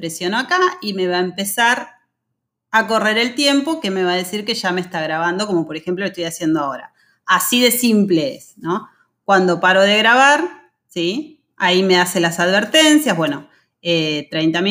presiono acá y me va a empezar a correr el tiempo que me va a decir que ya me está grabando, como por ejemplo lo estoy haciendo ahora. Así de simple es, ¿no? Cuando paro de grabar, ¿sí? Ahí me hace las advertencias, bueno, eh, 30 minutos